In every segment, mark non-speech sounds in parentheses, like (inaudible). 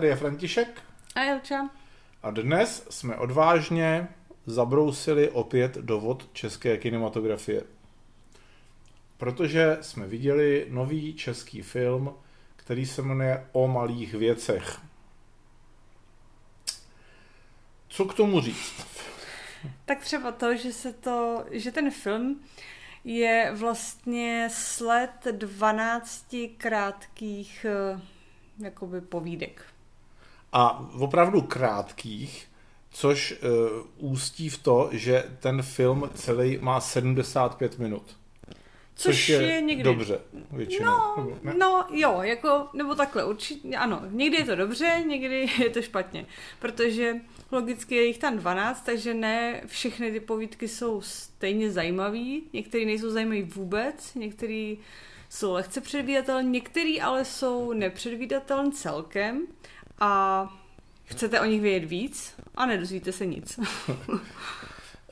tady je František. A Jelča. A dnes jsme odvážně zabrousili opět do vod české kinematografie. Protože jsme viděli nový český film, který se jmenuje O malých věcech. Co k tomu říct? Tak třeba to, že se to, že ten film je vlastně sled 12 krátkých eh, jakoby povídek. A opravdu krátkých, což uh, ústí v to, že ten film celý má 75 minut. Což, což je, je někdy... dobře, většinou. No, nebo, ne? no, jo, jako, nebo takhle, určitě, ano, někdy je to dobře, někdy (laughs) je to špatně, protože logicky je jich tam 12, takže ne všechny ty povídky jsou stejně zajímavý, některé nejsou zajímavý vůbec, některé jsou lehce předvídatelné, některé ale jsou nepředvídatelné celkem a chcete o nich vědět víc a nedozvíte se nic. (laughs)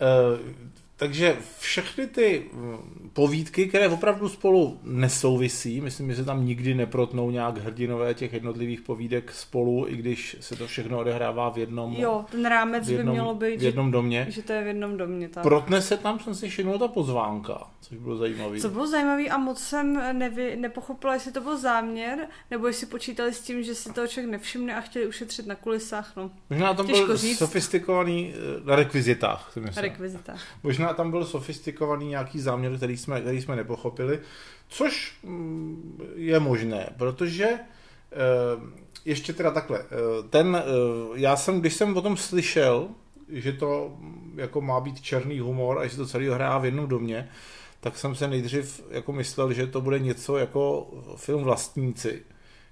(laughs) Takže všechny ty mm, povídky, které opravdu spolu nesouvisí, myslím, že se tam nikdy neprotnou nějak hrdinové těch jednotlivých povídek spolu, i když se to všechno odehrává v jednom Jo, ten rámec jednom, by mělo být, v jednom domě. Že, že to je v jednom domě. Tak. Protne se tam, jsem si všiml, ta pozvánka, což bylo zajímavé. Co bylo zajímavé a moc jsem nevy, nepochopila, jestli to byl záměr, nebo jestli počítali s tím, že si toho člověk nevšimne a chtěli ušetřit na kulisách. No. Možná tam Těžko byl říct. sofistikovaný eh, na rekvizitách. Na rekvizitách. Možná možná tam byl sofistikovaný nějaký záměr, který jsme, který jsme nepochopili, což mm, je možné, protože eh, ještě teda takhle, eh, ten, eh, já jsem, když jsem o tom slyšel, že to mm, jako má být černý humor a že to celý hrá v jednom domě, tak jsem se nejdřív jako myslel, že to bude něco jako film Vlastníci,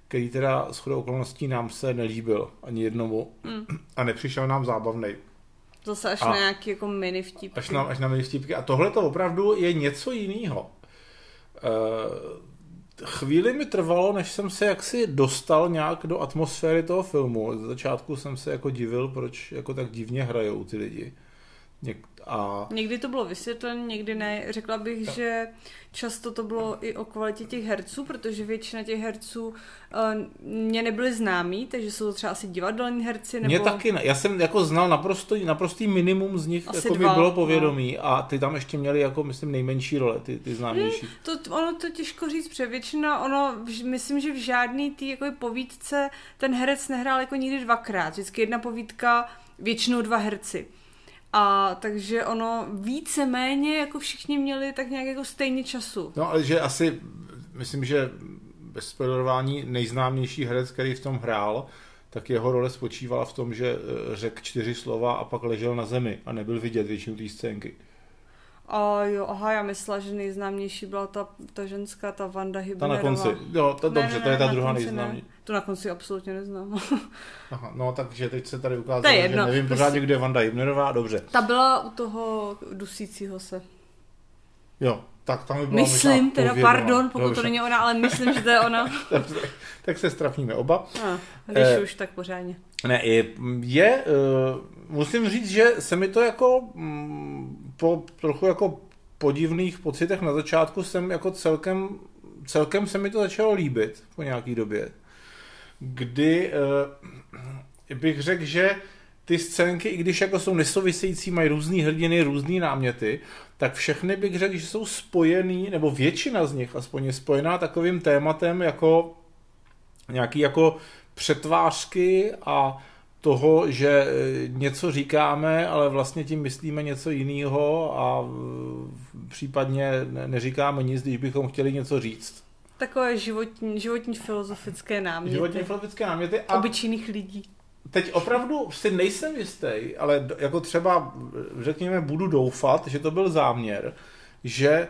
který teda s okolností nám se nelíbil ani jednomu mm. a nepřišel nám zábavný. Zase až a, na nějaký jako mini vtipky. Až na, až na mini vtipky. A tohle to opravdu je něco jiného. Uh, chvíli mi trvalo, než jsem se jaksi dostal nějak do atmosféry toho filmu. Z začátku jsem se jako divil, proč jako tak divně hrajou ty lidi. Něk- a... Někdy to bylo vysvětlené, někdy ne. Řekla bych, no. že často to bylo i o kvalitě těch herců, protože většina těch herců uh, mě nebyly známí, takže jsou to třeba asi divadelní herci. Nebo... Mě taky ne. Já jsem jako znal naprosto, naprostý minimum z nich, asi jako dva, mi bylo no. povědomí no. a ty tam ještě měli jako, myslím, nejmenší role, ty, ty známější. Hmm, to, ono to těžko říct, protože většina, ono, myslím, že v žádný tý jako povídce ten herec nehrál jako nikdy dvakrát. Vždycky jedna povídka, většinou dva herci. A takže ono více-méně jako všichni měli tak nějak jako stejně času. No ale že asi, myslím, že bez spoilerování nejznámější herec, který v tom hrál, tak jeho role spočívala v tom, že eh, řekl čtyři slova a pak ležel na zemi a nebyl vidět většinu té scénky. A jo, aha, já myslela, že nejznámější byla ta, ta ženská, ta Vanda Hybnerová. Ta na konci, jo, to, ne, dobře, ne, to je ta druhá nejznámější. Tu na konci absolutně neznám. (laughs) aha, no takže teď se tady ukázalo, že nevím prostě... pořádně, kde je Vanda Hybnerová, dobře. Ta byla u toho dusícího se. Jo, tak tam by byla Myslím, teda povědomá. pardon, pokud Dobře. to není ona, ale myslím, že to je ona. (laughs) tak se strafníme oba. A, když eh, už, tak pořádně. Ne, je, je uh, musím říct, že se mi to jako mm, po trochu jako podivných pocitech na začátku jsem jako celkem, celkem se mi to začalo líbit po nějaký době. Kdy uh, bych řekl, že ty scénky, i když jako jsou nesouvisející, mají různý hrdiny, různý náměty, tak všechny bych řekl, že jsou spojený, nebo většina z nich aspoň je spojená takovým tématem jako nějaký jako přetvářky a toho, že e, něco říkáme, ale vlastně tím myslíme něco jiného a případně neříkáme nic, když bychom chtěli něco říct. Takové životní, životní filozofické náměty. Životní filozofické náměty. A obyčejných lidí. Teď opravdu si nejsem jistý, ale jako třeba, řekněme, budu doufat, že to byl záměr, že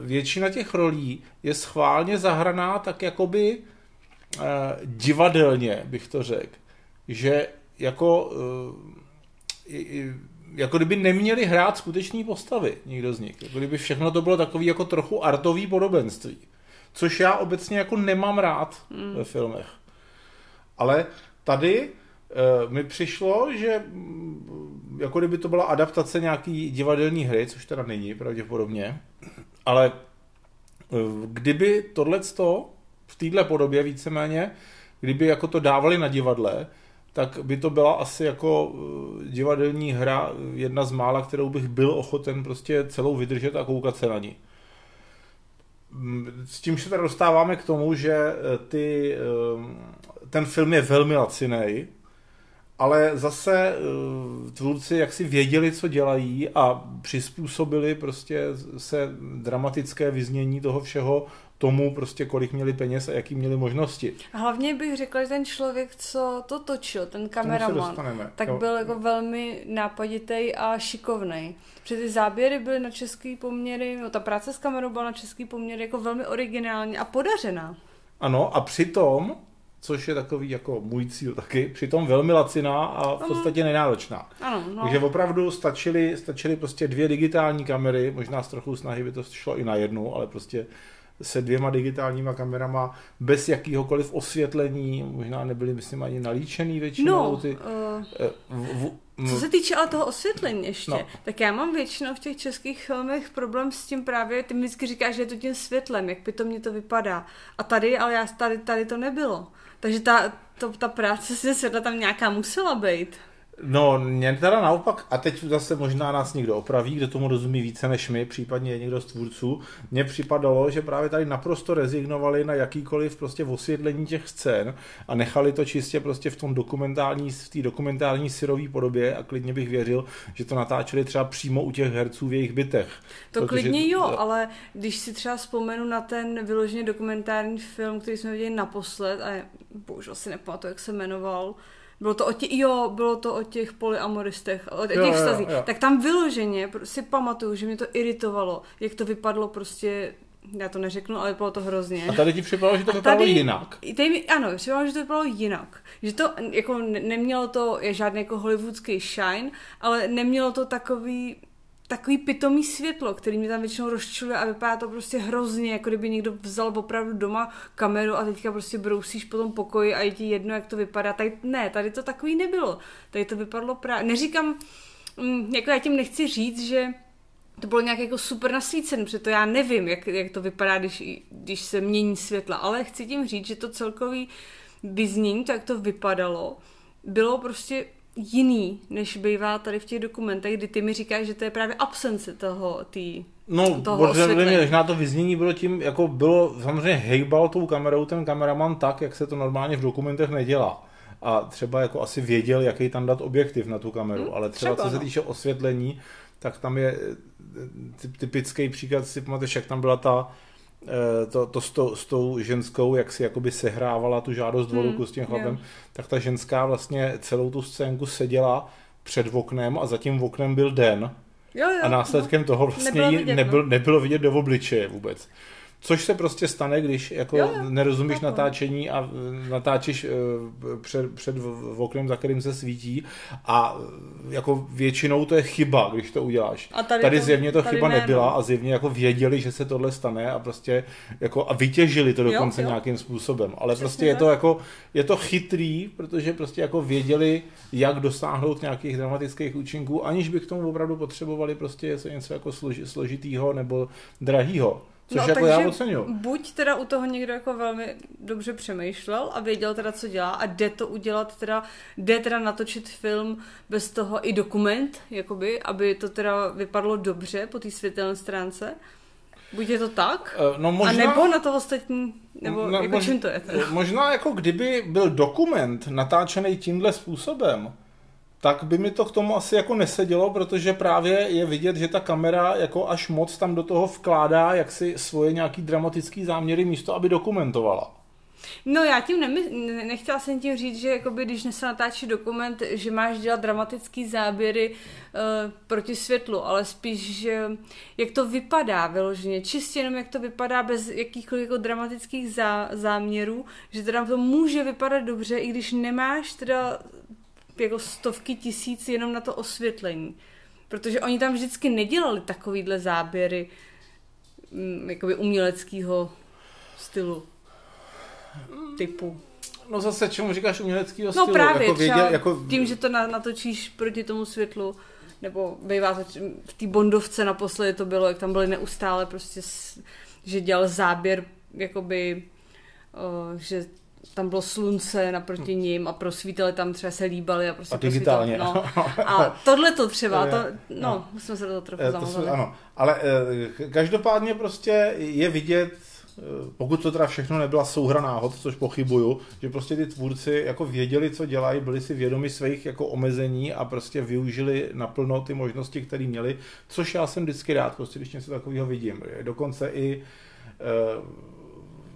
většina těch rolí je schválně zahraná tak jakoby divadelně, bych to řekl že jako, eh, jako kdyby neměli hrát skutečný postavy, nikdo z nich. Jako kdyby všechno to bylo takový jako trochu artový podobenství. Což já obecně jako nemám rád mm. ve filmech. Ale tady uh, mi přišlo, že mm, jako kdyby to byla adaptace nějaký divadelní hry, což teda není pravděpodobně, ale uh, kdyby tohleto v této podobě víceméně kdyby jako to dávali na divadle, tak by to byla asi jako eh, divadelní hra, jedna z mála, kterou bych byl ochoten prostě celou vydržet a koukat se na ní. Mm, s tím se teda dostáváme k tomu, že eh, ty, eh, ten film je velmi laciný, ale zase tvůrci jaksi věděli, co dělají a přizpůsobili prostě se dramatické vyznění toho všeho tomu, prostě kolik měli peněz a jaký měli možnosti. A hlavně bych řekla, že ten člověk, co to točil, ten kameraman, tak jo. byl jako velmi nápaditý a šikovný. Protože ty záběry byly na český poměry, no ta práce s kamerou byla na český poměry jako velmi originální a podařená. Ano, a přitom což je takový jako můj cíl taky, přitom velmi laciná a v podstatě nenáročná. Ano, no. Takže opravdu stačily, stačily prostě dvě digitální kamery, možná s trochu snahy by to šlo i na jednu, ale prostě se dvěma digitálníma kamerama bez jakýhokoliv osvětlení, možná nebyly, myslím, ani nalíčený většinou. No, ty, uh, v, v, co se týče ale toho osvětlení ještě, no. tak já mám většinou v těch českých filmech problém s tím právě, ty mi vždycky říkáš, že je to tím světlem, jak by to mě to vypadá. A tady, ale já, tady, tady to nebylo. Takže ta, to, ta práce si světla tam nějaká musela být. No, mě teda naopak, a teď zase možná nás někdo opraví, kdo tomu rozumí více než my, případně někdo z tvůrců, mně připadalo, že právě tady naprosto rezignovali na jakýkoliv prostě osvětlení těch scén a nechali to čistě prostě v tom dokumentální, v té dokumentální syrové podobě a klidně bych věřil, že to natáčeli třeba přímo u těch herců v jejich bytech. To protože... klidně jo, ale když si třeba vzpomenu na ten vyloženě dokumentární film, který jsme viděli naposled, a bohužel si nepamatuju, jak se jmenoval, bylo to o těch, jo, bylo to o těch polyamoristech, o těch jo, vztazích. Jo, jo. Tak tam vyloženě si pamatuju, že mě to iritovalo, jak to vypadlo prostě já to neřeknu, ale bylo to hrozně. A tady ti připadalo, že to vypadalo tady, jinak. Tady, ano, připadalo, že to vypadalo jinak. Že to jako nemělo to je žádný jako hollywoodský shine, ale nemělo to takový takový pitomý světlo, který mě tam většinou rozčiluje a vypadá to prostě hrozně, jako kdyby někdo vzal opravdu doma kameru a teďka prostě brousíš po tom pokoji a je ti jedno, jak to vypadá. Tady ne, tady to takový nebylo. Tady to vypadlo právě. Neříkám, mm, jako já tím nechci říct, že to bylo nějak jako super nasvícen, protože to já nevím, jak, jak to vypadá, když, když se mění světla, ale chci tím říct, že to celkový vyznění, to jak to vypadalo, bylo prostě jiný, než bývá tady v těch dokumentech, kdy ty mi říkáš, že to je právě absence toho, tý, No, toho osvětlení. možná to vyznění bylo tím, jako bylo, samozřejmě hejbal tou kamerou ten kameraman tak, jak se to normálně v dokumentech nedělá. A třeba jako asi věděl, jaký tam dát objektiv na tu kameru, hmm, ale třeba, třeba co se no. týče osvětlení, tak tam je eh, typický příklad, si pamatuješ, jak tam byla ta to, to s, to, s tou ženskou, jak si jakoby sehrávala tu žádost hmm, s tím chlapem, jo. tak ta ženská vlastně celou tu scénku seděla před oknem a za tím oknem byl den. Jo, jo, a následkem no. toho vlastně nebylo vidět, nebyl, no. nebylo vidět do obličeje vůbec. Což se prostě stane, když jako jo, jo, nerozumíš chápu. natáčení a e, natáčíš e, před, před oknem, za kterým se svítí a e, jako většinou to je chyba, když to uděláš. A tady, tady to, zjevně to tady chyba ne, nebyla no. a zjevně jako věděli, že se tohle stane a prostě jako a vytěžili to dokonce jo, jo. nějakým způsobem. Ale Přesně prostě je to jako, je to chytrý, protože prostě jako věděli, jak dosáhnout nějakých dramatických účinků, aniž by k tomu opravdu potřebovali prostě něco jako složitýho nebo drahýho. Což no, jako já oceňuji. Buď teda u toho někdo jako velmi dobře přemýšlel a věděl teda, co dělá a jde to udělat teda, jde teda natočit film bez toho i dokument, jakoby, aby to teda vypadlo dobře po té světelné stránce. Buď je to tak, uh, no možná, a nebo na to ostatní, nebo no, jako mož, čím to je teda? Možná jako kdyby byl dokument natáčený tímhle způsobem, tak by mi to k tomu asi jako nesedělo, protože právě je vidět, že ta kamera jako až moc tam do toho vkládá jaksi svoje nějaký dramatický záměry místo, aby dokumentovala. No já tím nemy, nechtěla jsem tím říct, že jakoby, když se natáčí dokument, že máš dělat dramatický záběry uh, proti světlu, ale spíš, že jak to vypadá vyloženě, čistě jenom jak to vypadá bez jakýchkoliv jako dramatických zá, záměrů, že teda to může vypadat dobře, i když nemáš teda jako stovky tisíc jenom na to osvětlení. Protože oni tam vždycky nedělali takovýhle záběry mm, jakoby uměleckého stylu typu. No zase, čemu říkáš uměleckého no stylu? No právě, jako věděl, jako... tím, že to natočíš proti tomu světlu, nebo bývá to, v té Bondovce naposledy to bylo, jak tam byly neustále prostě, že dělal záběr, jakoby, že tam bylo slunce naproti ním a prosvítali tam třeba se líbali a prostě A digitálně. No. (laughs) A tohle to třeba, to, no, no. jsme se do toho trochu Eh, to jsou, ano, ale eh, každopádně prostě je vidět, eh, pokud to teda všechno nebyla souhra náhod, což pochybuju, že prostě ty tvůrci jako věděli, co dělají, byli si vědomi svých jako omezení a prostě využili naplno ty možnosti, které měli, což já jsem vždycky rád, prostě když něco takového vidím. Dokonce i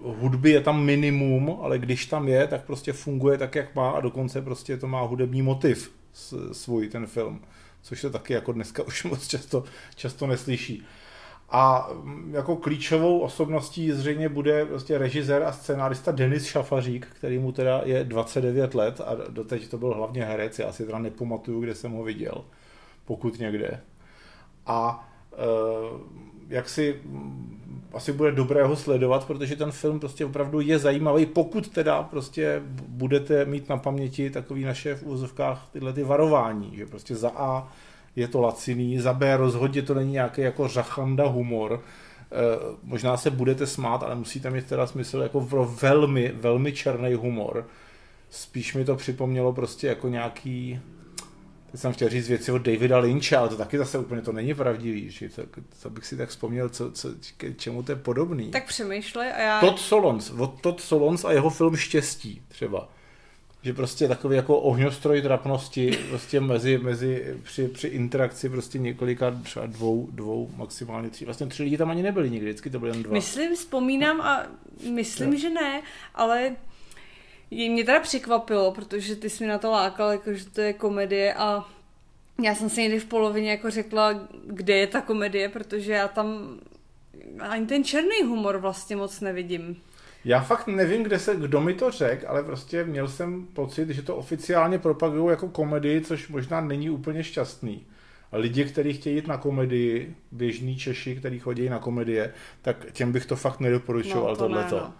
hudby je tam minimum, ale když tam je, tak prostě funguje tak, jak má a dokonce prostě to má hudební motiv svůj ten film, což se taky jako dneska (laughs) už moc často, často neslyší. A mm, jako klíčovou osobností zřejmě bude prostě režisér a scénárista Denis Šafařík, který mu teda je 29 let a doteď to byl hlavně herec, já si teda nepamatuju, kde jsem ho viděl, pokud někde. A eh, jak si mm, asi bude dobré ho sledovat, protože ten film prostě opravdu je zajímavý, pokud teda prostě budete mít na paměti takový naše v úzovkách tyhle ty varování, že prostě za A je to laciný, za B rozhodně to není nějaký jako řachanda humor, Eh, možná se budete smát, ale musíte mít teda smysl jako pro velmi, velmi černý humor. Spíš mi to připomnělo prostě jako nějaký Teď jsem chtěl říct věci od Davida Lyncha, ale to taky zase úplně to není pravdivý. Že? To, to bych si tak vzpomněl, co, co, k čemu to je podobný. Tak přemýšlej a já... Todd Solons, od Todd Solons a jeho film Štěstí třeba. Že prostě takový jako ohňostroj trapnosti prostě mezi, mezi při, při interakci prostě několika třeba dvou, dvou, maximálně tři. Vlastně tři lidi tam ani nebyli nikdy, vždycky to byly jen dva. Myslím, vzpomínám a myslím, že ne, ale je- mě teda překvapilo, protože ty jsi mi na to lákal, jako, že to je komedie a já jsem si někdy v polovině jako řekla, kde je ta komedie, protože já tam ani ten černý humor vlastně moc nevidím. Já fakt nevím, kde se, kdo mi to řekl, ale prostě měl jsem pocit, že to oficiálně propagují jako komedii, což možná není úplně šťastný. A lidi, kteří chtějí jít na komedii, běžní Češi, kteří chodí na komedie, tak těm bych to fakt nedoporučoval, No, to ne, tohleto. no.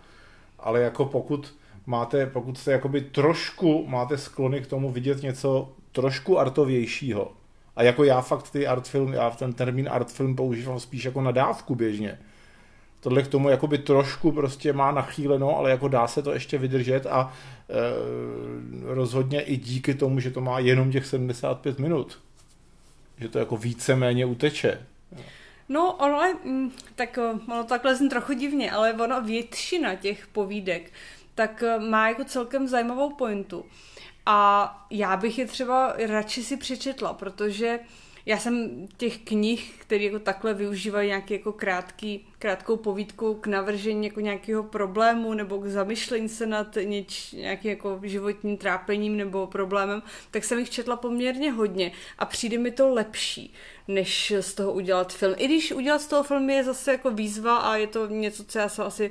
Ale jako pokud máte, pokud se jakoby trošku máte sklony k tomu vidět něco trošku artovějšího, a jako já fakt ty art film, já ten termín art film používám spíš jako nadávku běžně, tohle k tomu jakoby trošku prostě má nachýleno, ale jako dá se to ještě vydržet a e, rozhodně i díky tomu, že to má jenom těch 75 minut. Že to jako víceméně uteče. No, je, mm, tak eh, ono takhle zní trochu divně, ale ono většina těch povídek tak eh, má jako celkem zajímavou pointu. A já bych je třeba radši si přečetla, protože já jsem těch knih, které jako takhle využívají nějaký jako krátký, krátkou povídku k navržení jako nějakého problému nebo k zamyšlení se nad něč, nějakým jako životním trápením nebo problémem, tak jsem jich četla poměrně hodně a přijde mi to lepší, než z toho udělat film. I když udělat z toho film je zase jako výzva a je to něco, co já jsem asi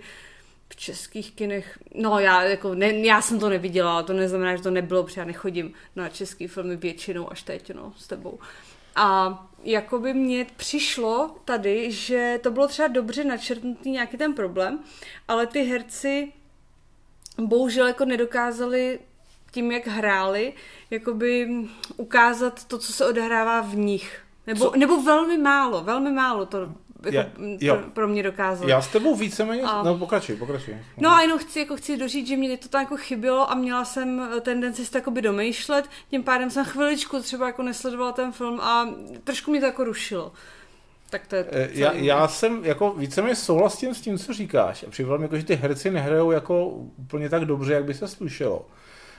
v českých kinech, no já, jako ne, já jsem to neviděla, ale to neznamená, že to nebylo, protože já nechodím na český filmy většinou až teď, no, s tebou. A jakoby mně přišlo tady, že to bylo třeba dobře načrtnutý nějaký ten problém, ale ty herci bohužel jako nedokázali tím, jak hráli, jakoby ukázat to, co se odehrává v nich. Nebo, Co? nebo velmi málo, velmi málo to jako jo. pro, pro mě dokázali. Já s tebou víceméně... A- No pokračuj, pokračuj. No a jenom chci, jako chci doříct, že mě to tam jako chybělo a měla jsem tendenci si to jakoby domýšlet, tím pádem jsem chviličku třeba jako nesledovala ten film a trošku mě to jako rušilo. Tak to je Eh, celý Já, já jsem jako víceméně souhlasím s tím, co říkáš. A připadá mi jako, že ty herci nehrajou jako úplně tak dobře, jak by se slušelo.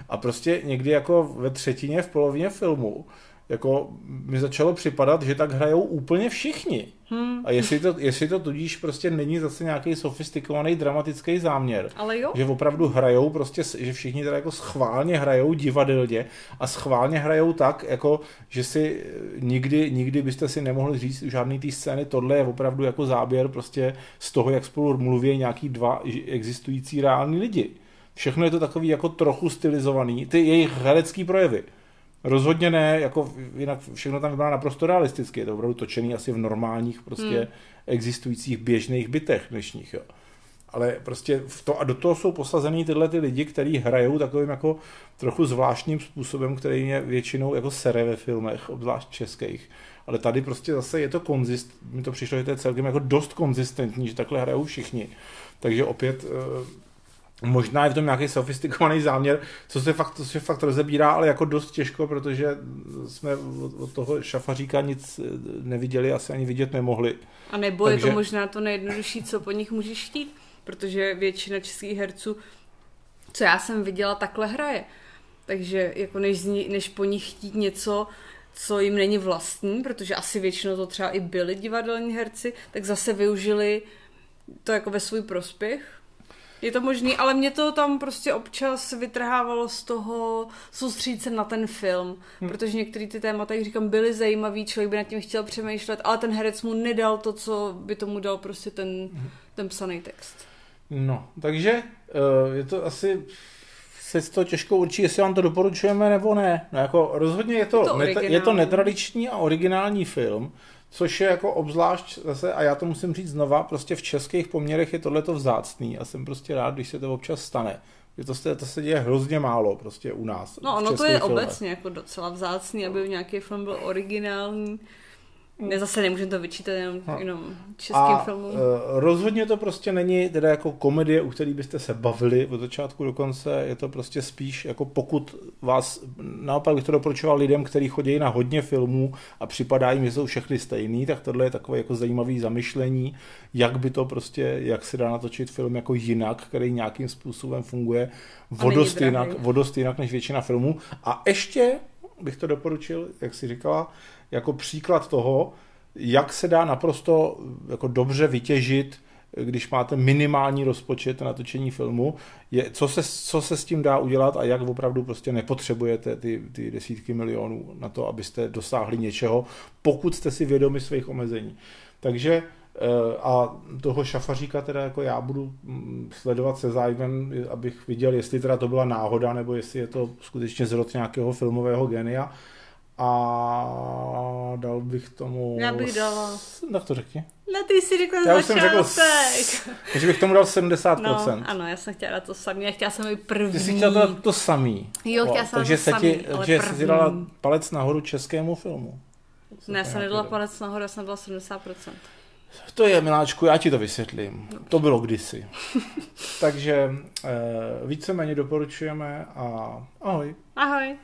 A prostě někdy jako ve třetině, v polovině filmu, jako mi začalo připadat, že tak hrajou úplně všichni. Hmm. A jestli to, jestli to tudíž prostě není zase nějaký sofistikovaný dramatický záměr, Ale jo, že opravdu hrajou prostě, že všichni teda jako schválně hrajou divadelně a schválně hrajou tak, jako že si eh, nikdy, nikdy byste si nemohli říct u žádný té scény, tohle je opravdu jako záběr prostě z toho, jak spolu mluví nějaký dva existující reální lidi. Všechno je to takový jako trochu stylizovaný, ty jejich herecký projevy. Rozhodně ne, jako jinak všechno tam vypadá naprosto realisticky, je to opravdu točený asi v normálních prostě Hmm. existujících běžných bytech dnešních, jo. Ale prostě v to, a do toho jsou posazený tyhle ty lidi, kteří hrajou takovým jako trochu zvláštním způsobem, který mě většinou jako sere ve filmech, obzvlášť českých. Ale tady prostě zase je to konzist, mi to přišlo, že to je celkem jako dost konzistentní, že takhle hrajou všichni. Takže opět eh, Možná je v tom nějaký sofistikovaný záměr, co se fakt, co se fakt rozebírá, ale jako dost těžko, protože jsme od toho šafaříka nic neviděli, asi ani vidět nemohli. A nebo Takže... je to možná to nejjednodušší, co po nich můžeš chtít, protože většina českých herců, co já jsem viděla, takhle hraje. Takže jako než, než po nich chtít něco, co jim není vlastní, protože asi většinou to třeba i byli divadelní herci, tak zase využili to jako ve svůj prospěch. Je to možný, ale mě to tam prostě občas vytrhávalo z toho soustředit se na ten film, hmm. protože některé ty témata, jak říkám, byly zajímavý, člověk by nad tím chtěl přemýšlet, ale ten herec mu nedal to, co by tomu dal prostě ten, hmm. ten psaný text. No, takže uh, je to asi se to těžko určí, jestli vám to doporučujeme nebo ne. No jako rozhodně je to, je to, net, je to netradiční a originální film, což je jako obzvlášť zase, a já to musím říct znova, prostě v českých poměrech je tohleto vzácný a jsem prostě rád, když se to občas stane. Že to se, to se děje hrozně málo prostě u nás. No ono to je filmech. obecně jako docela vzácný, aby nějaký film byl originální ne, zase nemůžeme to vyčítat jenom, no. jenom českým a, filmům. Uh, rozhodně to prostě není teda jako komedie, u které byste se bavili od začátku do konce, je to prostě spíš jako pokud vás, naopak bych to doporučoval lidem, kteří chodí na hodně filmů a připadá jim, že jsou všechny stejný, tak tohle je takové jako zajímavé zamyšlení, jak by to prostě, jak se dá natočit film jako jinak, který nějakým způsobem funguje vodost jinak, vodost jinak než většina filmů. A ještě bych to doporučil, jak si říkala, jako příklad toho, jak se dá naprosto jako dobře vytěžit, když máte minimální rozpočet na natočení filmu, je, co, se, co se s tím dá udělat a jak opravdu prostě nepotřebujete ty, ty desítky milionů na to, abyste dosáhli něčeho, pokud jste si vědomi svých omezení. Takže a toho šafaříka teda jako já budu mm, sledovat se zájmem, abych viděl, jestli teda to byla náhoda, nebo jestli je to skutečně zrod nějakého filmového genia a dal bych tomu... Já bych dala... Tak to řekni. No ty jsi řekl Já už jsem řekl, takže bych tomu dal 70%. No, ano, já jsem chtěla to samý, já chtěla jsem být první. Ty jsi chtěla to, to samý. Jo, chtěla jsem takže to se samý, ti, Takže jsi dala palec nahoru českému filmu. Ne, já jsem nedala palec nahoru, já jsem dala 70%. To je, miláčku, já ti to vysvětlím. Dobře. To bylo kdysi. (laughs) takže eh, víceméně doporučujeme a ahoj. Ahoj.